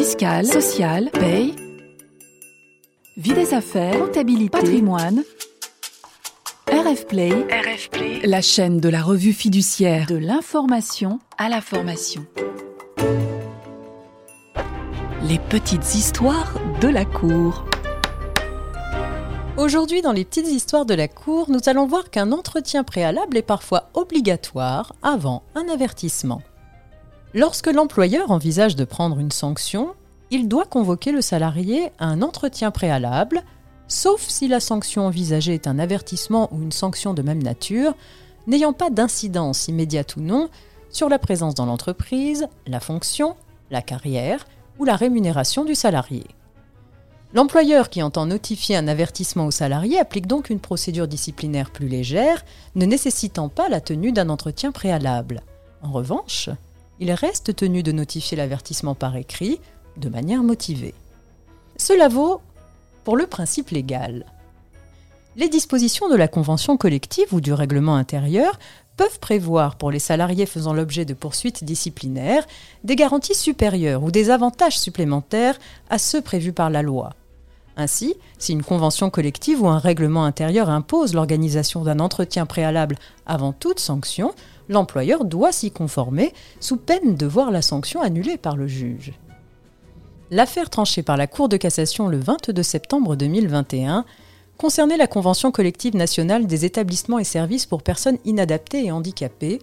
fiscale, sociale, paye, vie des affaires, comptabilité, patrimoine. RF Play, RF Play, la chaîne de la revue fiduciaire de l'information à la formation. Les petites histoires de la cour. Aujourd'hui, dans les petites histoires de la cour, nous allons voir qu'un entretien préalable est parfois obligatoire avant un avertissement. Lorsque l'employeur envisage de prendre une sanction, il doit convoquer le salarié à un entretien préalable, sauf si la sanction envisagée est un avertissement ou une sanction de même nature, n'ayant pas d'incidence immédiate ou non sur la présence dans l'entreprise, la fonction, la carrière ou la rémunération du salarié. L'employeur qui entend notifier un avertissement au salarié applique donc une procédure disciplinaire plus légère, ne nécessitant pas la tenue d'un entretien préalable. En revanche, il reste tenu de notifier l'avertissement par écrit, de manière motivée. Cela vaut pour le principe légal. Les dispositions de la convention collective ou du règlement intérieur peuvent prévoir pour les salariés faisant l'objet de poursuites disciplinaires des garanties supérieures ou des avantages supplémentaires à ceux prévus par la loi. Ainsi, si une convention collective ou un règlement intérieur impose l'organisation d'un entretien préalable avant toute sanction, l'employeur doit s'y conformer sous peine de voir la sanction annulée par le juge. L'affaire tranchée par la Cour de cassation le 22 septembre 2021 concernait la Convention collective nationale des établissements et services pour personnes inadaptées et handicapées,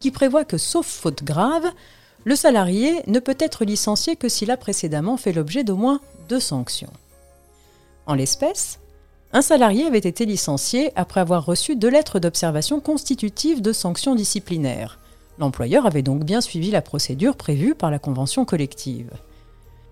qui prévoit que, sauf faute grave, le salarié ne peut être licencié que s'il a précédemment fait l'objet d'au moins deux sanctions. En l'espèce, un salarié avait été licencié après avoir reçu deux lettres d'observation constitutives de sanctions disciplinaires. L'employeur avait donc bien suivi la procédure prévue par la convention collective.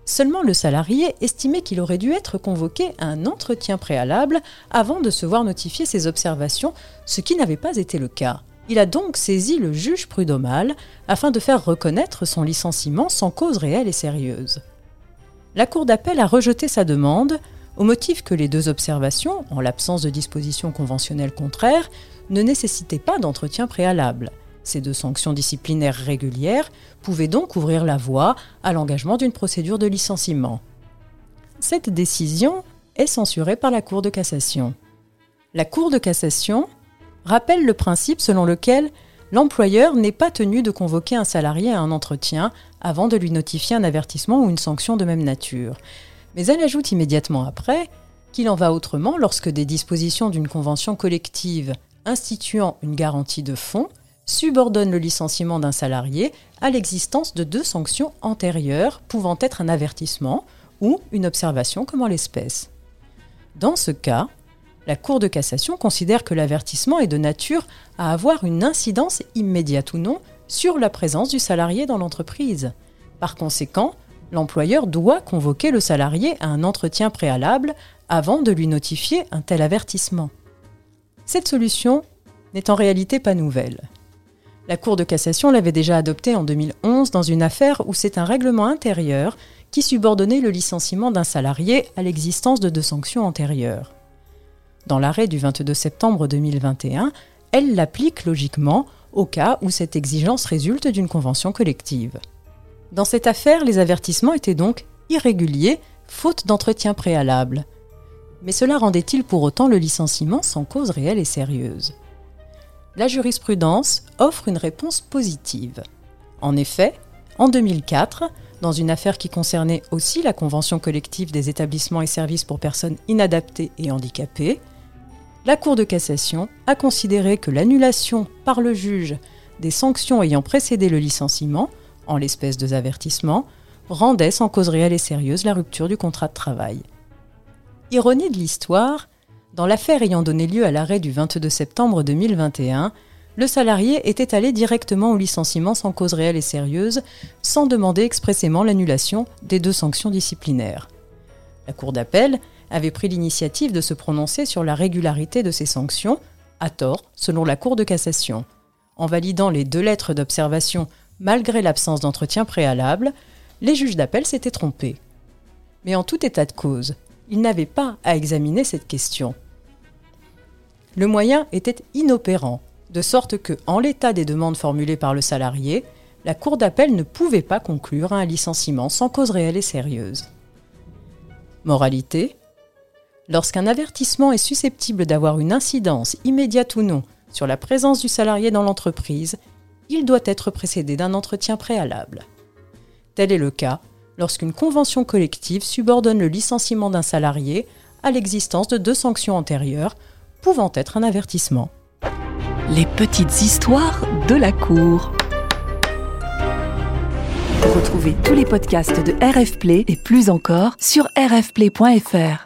Seulement le salarié estimait qu'il aurait dû être convoqué à un entretien préalable avant de se voir notifier ses observations, ce qui n'avait pas été le cas. Il a donc saisi le juge prud'homal afin de faire reconnaître son licenciement sans cause réelle et sérieuse. La Cour d'appel a rejeté sa demande, au motif que les deux observations, en l'absence de dispositions conventionnelles contraires, ne nécessitaient pas d'entretien préalable. Ces deux sanctions disciplinaires régulières pouvaient donc ouvrir la voie à l'engagement d'une procédure de licenciement. Cette décision est censurée par la Cour de cassation. La Cour de cassation rappelle le principe selon lequel l'employeur n'est pas tenu de convoquer un salarié à un entretien avant de lui notifier un avertissement ou une sanction de même nature. Mais elle ajoute immédiatement après qu'il en va autrement lorsque des dispositions d'une convention collective instituant une garantie de fonds subordonnent le licenciement d'un salarié à l'existence de deux sanctions antérieures pouvant être un avertissement ou une observation comme en l'espèce. Dans ce cas, la Cour de cassation considère que l'avertissement est de nature à avoir une incidence immédiate ou non sur la présence du salarié dans l'entreprise. Par conséquent, l'employeur doit convoquer le salarié à un entretien préalable avant de lui notifier un tel avertissement. Cette solution n'est en réalité pas nouvelle. La Cour de cassation l'avait déjà adoptée en 2011 dans une affaire où c'est un règlement intérieur qui subordonnait le licenciement d'un salarié à l'existence de deux sanctions antérieures. Dans l'arrêt du 22 septembre 2021, elle l'applique logiquement au cas où cette exigence résulte d'une convention collective. Dans cette affaire, les avertissements étaient donc irréguliers, faute d'entretien préalable. Mais cela rendait-il pour autant le licenciement sans cause réelle et sérieuse? La jurisprudence offre une réponse positive. En effet, en 2004, dans une affaire qui concernait aussi la convention collective des établissements et services pour personnes inadaptées et handicapées, la Cour de cassation a considéré que l'annulation par le juge des sanctions ayant précédé le licenciement en l'espèce de avertissements, rendait sans cause réelle et sérieuse la rupture du contrat de travail. Ironie de l'histoire, dans l'affaire ayant donné lieu à l'arrêt du 22 septembre 2021, le salarié était allé directement au licenciement sans cause réelle et sérieuse, sans demander expressément l'annulation des deux sanctions disciplinaires. La Cour d'appel avait pris l'initiative de se prononcer sur la régularité de ces sanctions, à tort, selon la Cour de cassation. En validant les deux lettres d'observation malgré l'absence d'entretien préalable, les juges d'appel s'étaient trompés. Mais en tout état de cause, ils n'avaient pas à examiner cette question. Le moyen était inopérant, de sorte que, en l'état des demandes formulées par le salarié, la Cour d'appel ne pouvait pas conclure à un licenciement sans cause réelle et sérieuse. Moralité? Lorsqu'un avertissement est susceptible d'avoir une incidence, immédiate ou non, sur la présence du salarié dans l'entreprise, il doit être précédé d'un entretien préalable. Tel est le cas lorsqu'une convention collective subordonne le licenciement d'un salarié à l'existence de deux sanctions antérieures, pouvant être un avertissement. Les petites histoires de la Cour. Retrouvez tous les podcasts de RF Play et plus encore sur rfplay.fr.